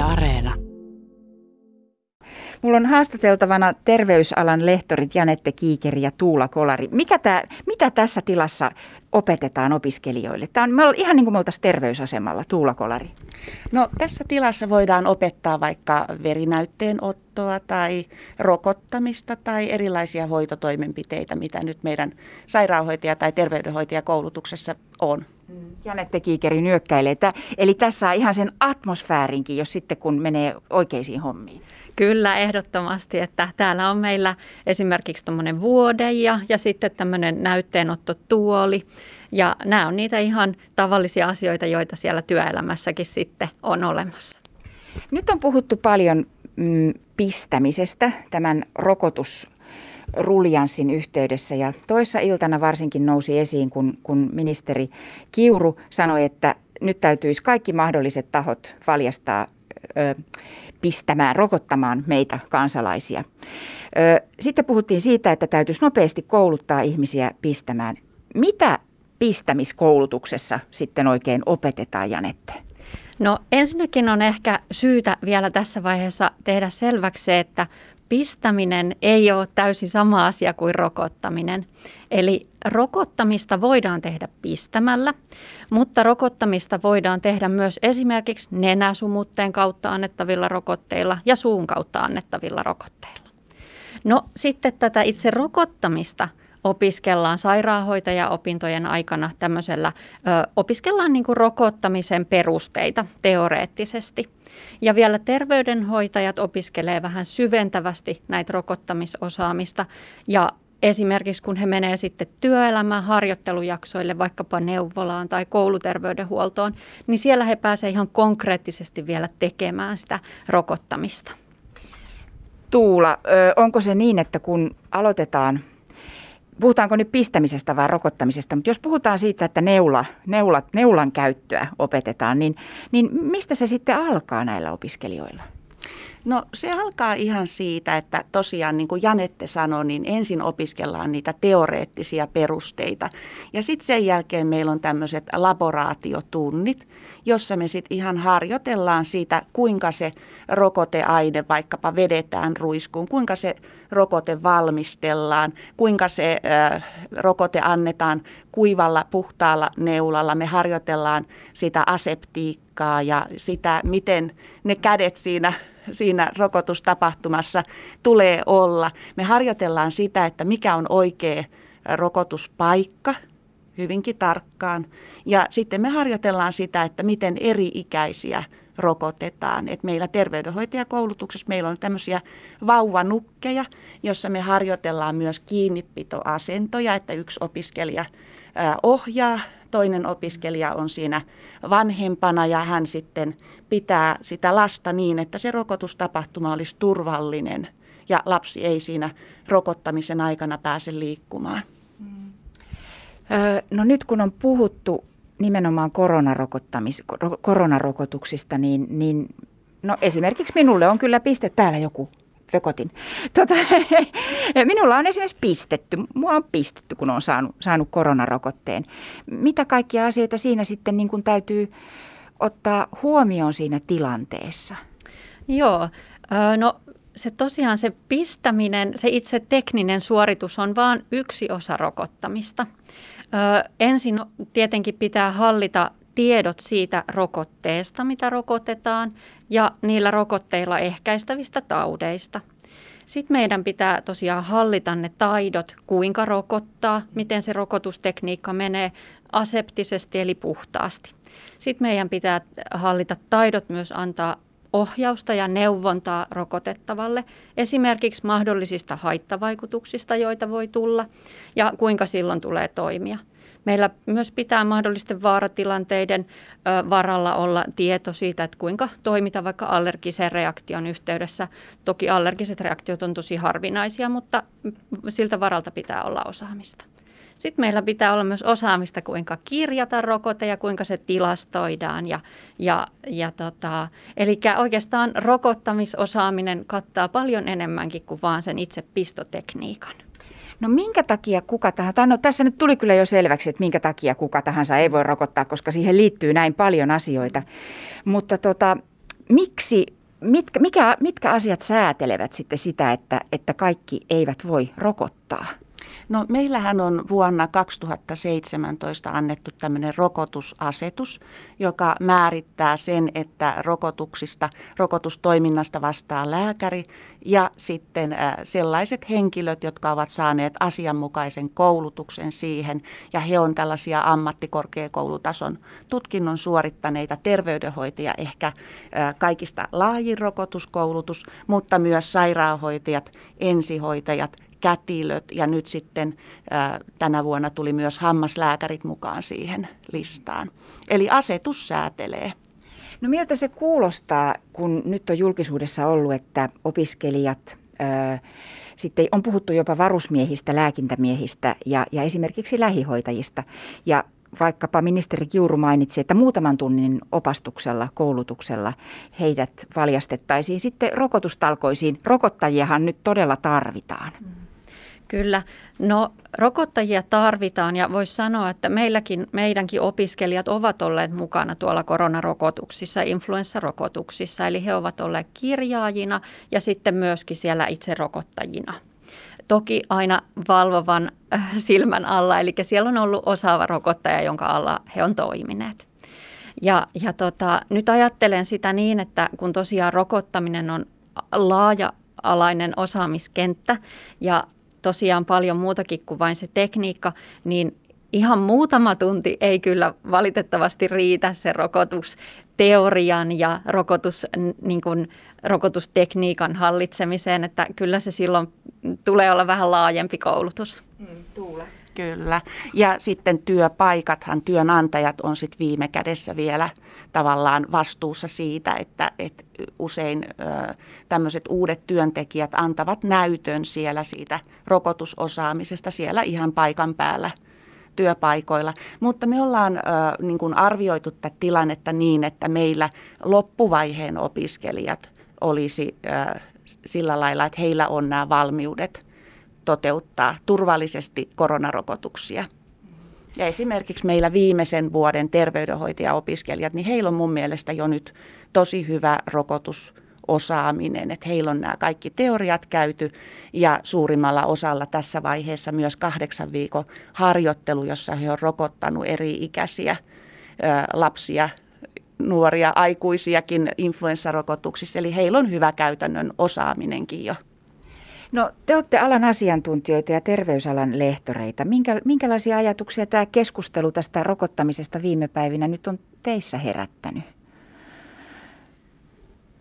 Yle Areena. Mulla on haastateltavana terveysalan lehtorit Janette Kiikeri ja Tuula Kolari. Mikä tää, mitä tässä tilassa opetetaan opiskelijoille? Tämä on, me ollaan ihan niin kuin me oltaisiin terveysasemalla, Tuula Kolari. No tässä tilassa voidaan opettaa vaikka verinäytteen ottoa tai rokottamista tai erilaisia hoitotoimenpiteitä, mitä nyt meidän sairaanhoitaja- tai terveydenhoitajakoulutuksessa on. Janette Kiikeri nyökkäilee. Tää, eli tässä on ihan sen atmosfäärinkin, jos sitten kun menee oikeisiin hommiin. Kyllä, ehdottomasti, että täällä on meillä esimerkiksi tämmöinen vuode ja, ja sitten tämmöinen näytteenottotuoli. Ja nämä on niitä ihan tavallisia asioita, joita siellä työelämässäkin sitten on olemassa. Nyt on puhuttu paljon mm, pistämisestä tämän rokotus ruljanssin yhteydessä ja toissa iltana varsinkin nousi esiin, kun, kun ministeri Kiuru sanoi, että nyt täytyisi kaikki mahdolliset tahot valjastaa ö, pistämään, rokottamaan meitä kansalaisia. Ö, sitten puhuttiin siitä, että täytyisi nopeasti kouluttaa ihmisiä pistämään. Mitä pistämiskoulutuksessa sitten oikein opetetaan, Janette? No ensinnäkin on ehkä syytä vielä tässä vaiheessa tehdä selväksi se, että pistäminen ei ole täysin sama asia kuin rokottaminen. Eli rokottamista voidaan tehdä pistämällä, mutta rokottamista voidaan tehdä myös esimerkiksi nenäsumutteen kautta annettavilla rokotteilla ja suun kautta annettavilla rokotteilla. No sitten tätä itse rokottamista opiskellaan sairaanhoitajaopintojen aikana tämmöisellä, ö, opiskellaan niin kuin rokottamisen perusteita teoreettisesti – ja vielä terveydenhoitajat opiskelee vähän syventävästi näitä rokottamisosaamista ja esimerkiksi kun he menee sitten työelämään harjoittelujaksoille, vaikkapa neuvolaan tai kouluterveydenhuoltoon, niin siellä he pääsevät ihan konkreettisesti vielä tekemään sitä rokottamista. Tuula, onko se niin, että kun aloitetaan puhutaanko nyt pistämisestä vai rokottamisesta, mutta jos puhutaan siitä, että neula, neula, neulan käyttöä opetetaan, niin, niin mistä se sitten alkaa näillä opiskelijoilla? No se alkaa ihan siitä, että tosiaan niin kuin Janette sanoi, niin ensin opiskellaan niitä teoreettisia perusteita. Ja sitten sen jälkeen meillä on tämmöiset laboraatiotunnit, jossa me sitten ihan harjoitellaan siitä, kuinka se rokoteaine vaikkapa vedetään ruiskuun, kuinka se rokote valmistellaan, kuinka se äh, rokote annetaan kuivalla, puhtaalla neulalla. Me harjoitellaan sitä aseptiikkaa ja sitä, miten ne kädet siinä siinä rokotustapahtumassa tulee olla. Me harjoitellaan sitä, että mikä on oikea rokotuspaikka hyvinkin tarkkaan. Ja sitten me harjoitellaan sitä, että miten eri-ikäisiä rokotetaan. Et meillä terveydenhoitajakoulutuksessa meillä on tämmöisiä vauvanukkeja, jossa me harjoitellaan myös kiinnipitoasentoja, että yksi opiskelija ohjaa, toinen opiskelija on siinä vanhempana ja hän sitten pitää sitä lasta niin, että se rokotustapahtuma olisi turvallinen ja lapsi ei siinä rokottamisen aikana pääse liikkumaan. No nyt kun on puhuttu nimenomaan koronarokotuksista, niin, niin no esimerkiksi minulle on kyllä piste täällä joku vekotin. Tota, minulla on esimerkiksi pistetty, mua on pistetty, kun on saanut, saanut koronarokotteen. Mitä kaikkia asioita siinä sitten niin kuin täytyy ottaa huomioon siinä tilanteessa? Joo, no se tosiaan se pistäminen, se itse tekninen suoritus on vain yksi osa rokottamista. Ö, ensin tietenkin pitää hallita tiedot siitä rokotteesta, mitä rokotetaan, ja niillä rokotteilla ehkäistävistä taudeista. Sitten meidän pitää tosiaan hallita ne taidot, kuinka rokottaa, miten se rokotustekniikka menee aseptisesti eli puhtaasti. Sitten meidän pitää hallita taidot myös antaa ohjausta ja neuvontaa rokotettavalle, esimerkiksi mahdollisista haittavaikutuksista, joita voi tulla, ja kuinka silloin tulee toimia. Meillä myös pitää mahdollisten vaaratilanteiden varalla olla tieto siitä, että kuinka toimita vaikka allergisen reaktion yhteydessä. Toki allergiset reaktiot on tosi harvinaisia, mutta siltä varalta pitää olla osaamista. Sitten meillä pitää olla myös osaamista, kuinka kirjata rokote ja kuinka se tilastoidaan. Ja, ja, ja tota, eli oikeastaan rokottamisosaaminen kattaa paljon enemmänkin kuin vaan sen itse pistotekniikan. No minkä takia kuka tahansa, no tässä nyt tuli kyllä jo selväksi, että minkä takia kuka tahansa ei voi rokottaa, koska siihen liittyy näin paljon asioita. Mutta tota, miksi, mitkä, mikä, mitkä asiat säätelevät sitten sitä, että, että kaikki eivät voi rokottaa? No meillähän on vuonna 2017 annettu tämmöinen rokotusasetus, joka määrittää sen, että rokotuksista, rokotustoiminnasta vastaa lääkäri ja sitten äh, sellaiset henkilöt, jotka ovat saaneet asianmukaisen koulutuksen siihen ja he on tällaisia ammattikorkeakoulutason tutkinnon suorittaneita terveydenhoitajia, ehkä äh, kaikista laajin rokotuskoulutus, mutta myös sairaanhoitajat, ensihoitajat, kätilöt ja nyt sitten ää, tänä vuonna tuli myös hammaslääkärit mukaan siihen listaan. Eli asetus säätelee. No miltä se kuulostaa, kun nyt on julkisuudessa ollut, että opiskelijat, ää, sitten on puhuttu jopa varusmiehistä, lääkintämiehistä ja, ja esimerkiksi lähihoitajista. Ja vaikkapa ministeri Kiuru mainitsi, että muutaman tunnin opastuksella, koulutuksella heidät valjastettaisiin sitten rokotustalkoisiin. Rokottajiahan nyt todella tarvitaan. Mm. Kyllä. No rokottajia tarvitaan ja voisi sanoa, että meilläkin, meidänkin opiskelijat ovat olleet mukana tuolla koronarokotuksissa, influenssarokotuksissa. Eli he ovat olleet kirjaajina ja sitten myöskin siellä itse rokottajina. Toki aina valvovan äh, silmän alla, eli siellä on ollut osaava rokottaja, jonka alla he on toimineet. Ja, ja tota, nyt ajattelen sitä niin, että kun tosiaan rokottaminen on laaja alainen osaamiskenttä ja tosiaan paljon muutakin kuin vain se tekniikka, niin ihan muutama tunti ei kyllä valitettavasti riitä se rokotusteorian ja rokotus, niin kuin, rokotustekniikan hallitsemiseen, että kyllä se silloin tulee olla vähän laajempi koulutus. Mm, tuule. Kyllä. Ja sitten työpaikathan, työnantajat on sitten viime kädessä vielä tavallaan vastuussa siitä, että, että usein tämmöiset uudet työntekijät antavat näytön siellä siitä rokotusosaamisesta siellä ihan paikan päällä työpaikoilla. Mutta me ollaan ö, niin kuin arvioitu tätä tilannetta niin, että meillä loppuvaiheen opiskelijat olisi ö, sillä lailla, että heillä on nämä valmiudet – toteuttaa turvallisesti koronarokotuksia. Ja esimerkiksi meillä viimeisen vuoden terveydenhoitajaopiskelijat, niin heillä on mun mielestä jo nyt tosi hyvä rokotusosaaminen, että heillä on nämä kaikki teoriat käyty ja suurimmalla osalla tässä vaiheessa myös kahdeksan viikon harjoittelu, jossa he on rokottanut eri ikäisiä lapsia, nuoria, aikuisiakin influenssarokotuksissa. Eli heillä on hyvä käytännön osaaminenkin jo. No te olette alan asiantuntijoita ja terveysalan lehtoreita. Minkä, minkälaisia ajatuksia tämä keskustelu tästä rokottamisesta viime päivinä nyt on teissä herättänyt?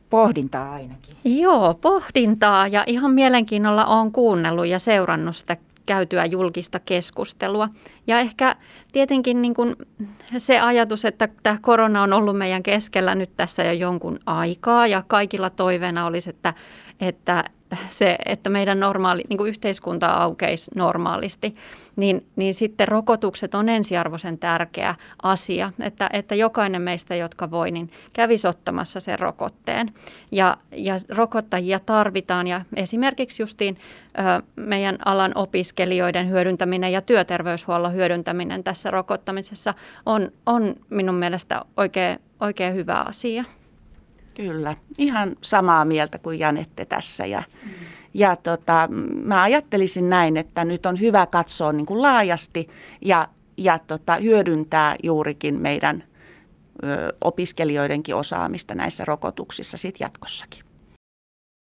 Pohdintaa ainakin. Joo, pohdintaa ja ihan mielenkiinnolla olen kuunnellut ja seurannut sitä käytyä julkista keskustelua. Ja ehkä tietenkin niin kuin se ajatus, että tämä korona on ollut meidän keskellä nyt tässä jo jonkun aikaa ja kaikilla toiveena olisi, että, että se, että meidän normaali, niin kuin yhteiskunta aukeisi normaalisti, niin, niin sitten rokotukset on ensiarvoisen tärkeä asia, että, että jokainen meistä, jotka voi, niin kävisi ottamassa sen rokotteen. Ja, ja rokottajia tarvitaan ja esimerkiksi justiin ö, meidän alan opiskelijoiden hyödyntäminen ja työterveyshuollon hyödyntäminen tässä rokottamisessa on, on minun mielestä oikein, oikein hyvä asia. Kyllä, ihan samaa mieltä kuin Janette tässä. Ja, mm. ja tota, mä ajattelisin näin, että nyt on hyvä katsoa niin kuin laajasti ja, ja tota, hyödyntää juurikin meidän ö, opiskelijoidenkin osaamista näissä rokotuksissa sit jatkossakin.